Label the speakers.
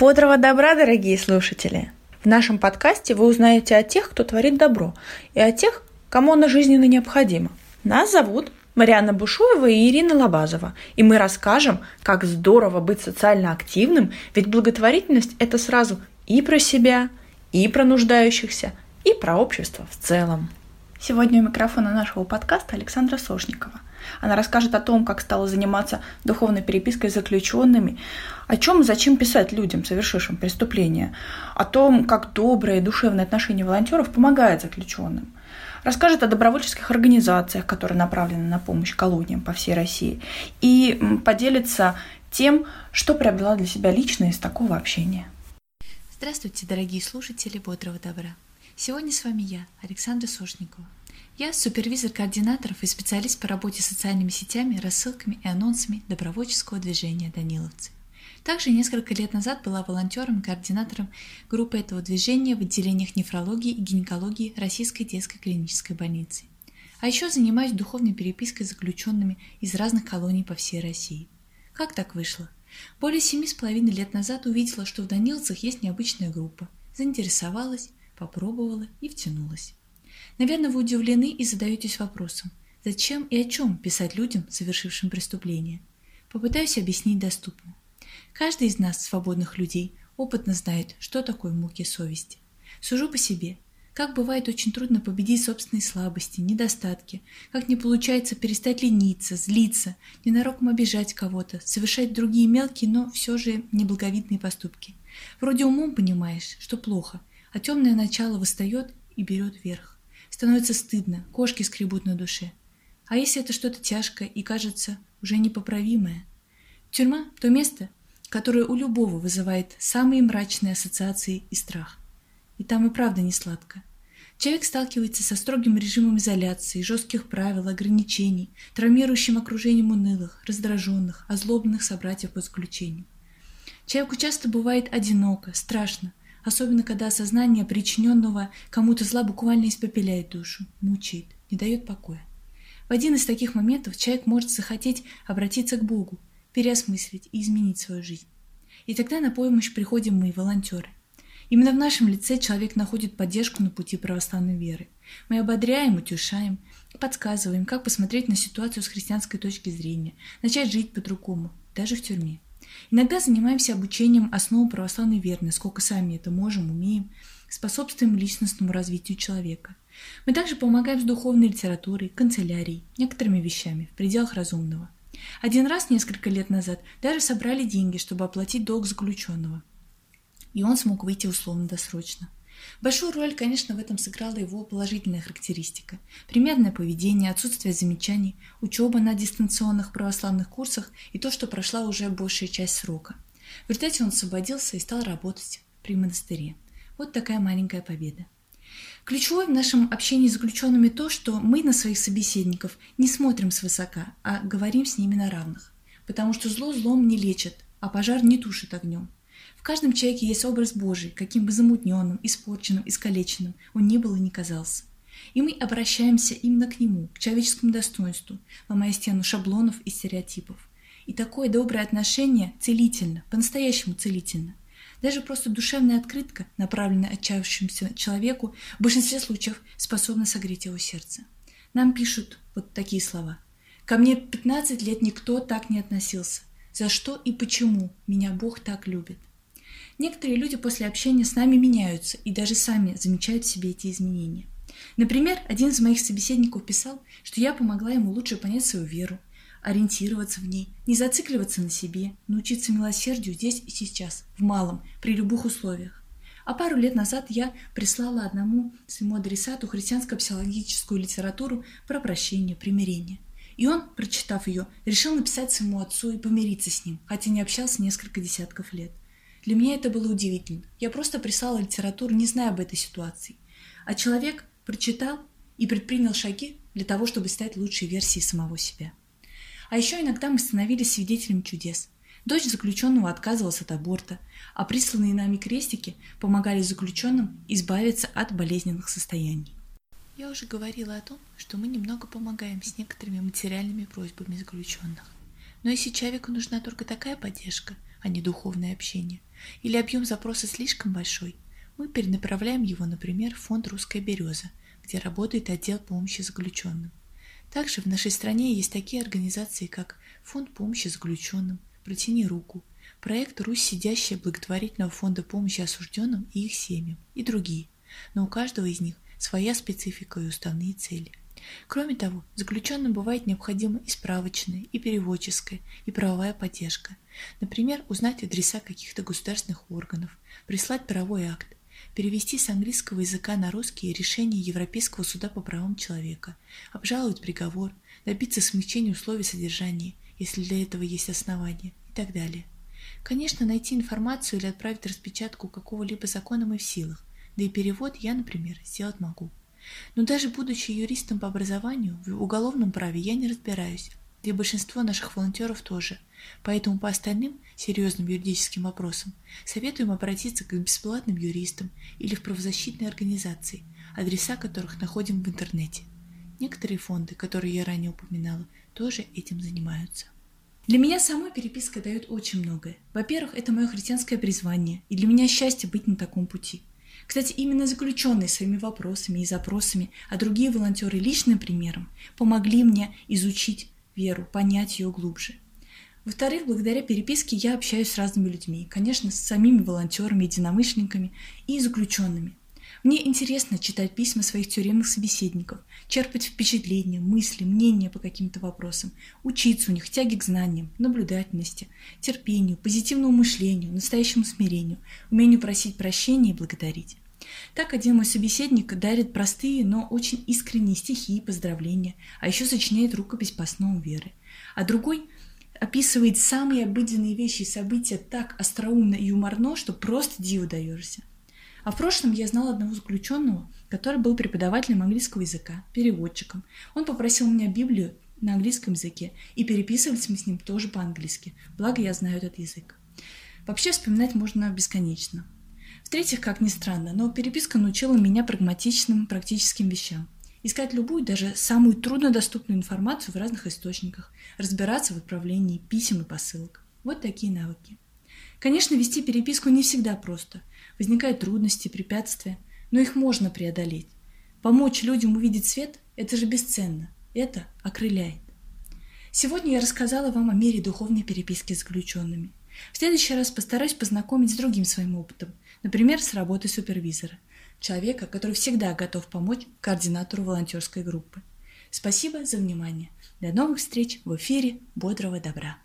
Speaker 1: Бодрого добра, дорогие слушатели! В нашем подкасте вы узнаете о тех, кто творит добро, и о тех, кому оно жизненно необходимо. Нас зовут Марианна Бушуева и Ирина Лобазова, и мы расскажем, как здорово быть социально активным, ведь благотворительность – это сразу и про себя, и про нуждающихся, и про общество в целом. Сегодня у микрофона нашего подкаста Александра Сошникова – она расскажет о том, как стала заниматься духовной перепиской с заключенными, о чем и зачем писать людям, совершившим преступление, о том, как доброе и душевное отношение волонтеров помогает заключенным. Расскажет о добровольческих организациях, которые направлены на помощь колониям по всей России, и поделится тем, что приобрела для себя лично из такого общения.
Speaker 2: Здравствуйте, дорогие слушатели «Бодрого добра». Сегодня с вами я, Александра Сошникова. Я супервизор координаторов и специалист по работе с социальными сетями, рассылками и анонсами добровольческого движения «Даниловцы». Также несколько лет назад была волонтером и координатором группы этого движения в отделениях нефрологии и гинекологии Российской детской клинической больницы. А еще занимаюсь духовной перепиской с заключенными из разных колоний по всей России. Как так вышло? Более семи с половиной лет назад увидела, что в Даниловцах есть необычная группа. Заинтересовалась, попробовала и втянулась. Наверное, вы удивлены и задаетесь вопросом, зачем и о чем писать людям, совершившим преступление. Попытаюсь объяснить доступно. Каждый из нас, свободных людей, опытно знает, что такое муки совести. Сужу по себе. Как бывает очень трудно победить собственные слабости, недостатки, как не получается перестать лениться, злиться, ненароком обижать кого-то, совершать другие мелкие, но все же неблаговидные поступки. Вроде умом понимаешь, что плохо, а темное начало восстает и берет верх. Становится стыдно, кошки скребут на душе. А если это что-то тяжкое и кажется уже непоправимое? Тюрьма – то место, которое у любого вызывает самые мрачные ассоциации и страх. И там и правда не сладко. Человек сталкивается со строгим режимом изоляции, жестких правил, ограничений, травмирующим окружением унылых, раздраженных, озлобленных собратьев по заключению. Человеку часто бывает одиноко, страшно, особенно когда осознание причиненного кому-то зла буквально испепеляет душу, мучает, не дает покоя. В один из таких моментов человек может захотеть обратиться к Богу, переосмыслить и изменить свою жизнь. И тогда на помощь приходим мы, волонтеры. Именно в нашем лице человек находит поддержку на пути православной веры. Мы ободряем, утешаем, подсказываем, как посмотреть на ситуацию с христианской точки зрения, начать жить по-другому, даже в тюрьме. Иногда занимаемся обучением основам православной веры, насколько сами это можем, умеем, способствуем личностному развитию человека. Мы также помогаем с духовной литературой, канцелярией, некоторыми вещами в пределах разумного. Один раз несколько лет назад даже собрали деньги, чтобы оплатить долг заключенного. И он смог выйти условно-досрочно. Большую роль, конечно, в этом сыграла его положительная характеристика. Примерное поведение, отсутствие замечаний, учеба на дистанционных православных курсах и то, что прошла уже большая часть срока. В результате он освободился и стал работать при монастыре. Вот такая маленькая победа. Ключевое в нашем общении с заключенными то, что мы на своих собеседников не смотрим свысока, а говорим с ними на равных. Потому что зло злом не лечит, а пожар не тушит огнем. В каждом человеке есть образ Божий, каким бы замутненным, испорченным, искалеченным он ни был и не казался. И мы обращаемся именно к нему, к человеческому достоинству, ломая стену шаблонов и стереотипов. И такое доброе отношение целительно, по-настоящему целительно. Даже просто душевная открытка, направленная отчаявшемуся человеку, в большинстве случаев способна согреть его сердце. Нам пишут вот такие слова. «Ко мне 15 лет никто так не относился. За что и почему меня Бог так любит?» Некоторые люди после общения с нами меняются и даже сами замечают в себе эти изменения. Например, один из моих собеседников писал, что я помогла ему лучше понять свою веру, ориентироваться в ней, не зацикливаться на себе, научиться милосердию здесь и сейчас, в малом, при любых условиях. А пару лет назад я прислала одному своему адресату христианско-психологическую литературу про прощение, примирение. И он, прочитав ее, решил написать своему отцу и помириться с ним, хотя не общался несколько десятков лет. Для меня это было удивительно. Я просто прислала литературу, не зная об этой ситуации. А человек прочитал и предпринял шаги для того, чтобы стать лучшей версией самого себя. А еще иногда мы становились свидетелями чудес. Дочь заключенного отказывалась от аборта, а присланные нами крестики помогали заключенным избавиться от болезненных состояний. Я уже говорила о том, что мы немного помогаем с некоторыми материальными просьбами заключенных. Но если человеку нужна только такая поддержка – а не духовное общение, или объем запроса слишком большой, мы перенаправляем его, например, в фонд «Русская береза», где работает отдел помощи заключенным. Также в нашей стране есть такие организации, как Фонд помощи заключенным, «Протяни руку», проект «Русь сидящая» благотворительного фонда помощи осужденным и их семьям и другие, но у каждого из них своя специфика и уставные цели. Кроме того, заключенным бывает необходима и справочная, и переводческая, и правовая поддержка. Например, узнать адреса каких-то государственных органов, прислать правовой акт, перевести с английского языка на русский решение Европейского суда по правам человека, обжаловать приговор, добиться смягчения условий содержания, если для этого есть основания, и так далее. Конечно, найти информацию или отправить распечатку какого-либо закона мы в силах, да и перевод я, например, сделать могу. Но даже будучи юристом по образованию, в уголовном праве я не разбираюсь, да и большинство наших волонтеров тоже. Поэтому по остальным серьезным юридическим вопросам советуем обратиться к бесплатным юристам или в правозащитные организации, адреса которых находим в интернете. Некоторые фонды, которые я ранее упоминала, тоже этим занимаются. Для меня сама переписка дает очень многое. Во-первых, это мое христианское призвание, и для меня счастье быть на таком пути. Кстати, именно заключенные своими вопросами и запросами, а другие волонтеры личным примером помогли мне изучить веру, понять ее глубже. Во-вторых, благодаря переписке я общаюсь с разными людьми, конечно, с самими волонтерами, единомышленниками и заключенными. Мне интересно читать письма своих тюремных собеседников, черпать впечатления, мысли, мнения по каким-то вопросам, учиться у них тяге к знаниям, наблюдательности, терпению, позитивному мышлению, настоящему смирению, умению просить прощения и благодарить. Так один мой собеседник дарит простые, но очень искренние стихи и поздравления, а еще сочиняет рукопись по основам веры. А другой описывает самые обыденные вещи и события так остроумно и юморно, что просто диву даешься. А в прошлом я знала одного заключенного, который был преподавателем английского языка, переводчиком. Он попросил меня Библию на английском языке, и переписывались мы с ним тоже по-английски, благо я знаю этот язык. Вообще вспоминать можно бесконечно. В-третьих, как ни странно, но переписка научила меня прагматичным, практическим вещам. Искать любую, даже самую труднодоступную информацию в разных источниках, разбираться в отправлении писем и посылок. Вот такие навыки. Конечно, вести переписку не всегда просто. Возникают трудности, препятствия, но их можно преодолеть. Помочь людям увидеть свет – это же бесценно. Это окрыляет. Сегодня я рассказала вам о мере духовной переписки с заключенными. В следующий раз постараюсь познакомить с другим своим опытом, например, с работой супервизора, человека, который всегда готов помочь координатору волонтерской группы. Спасибо за внимание. До новых встреч в эфире «Бодрого добра».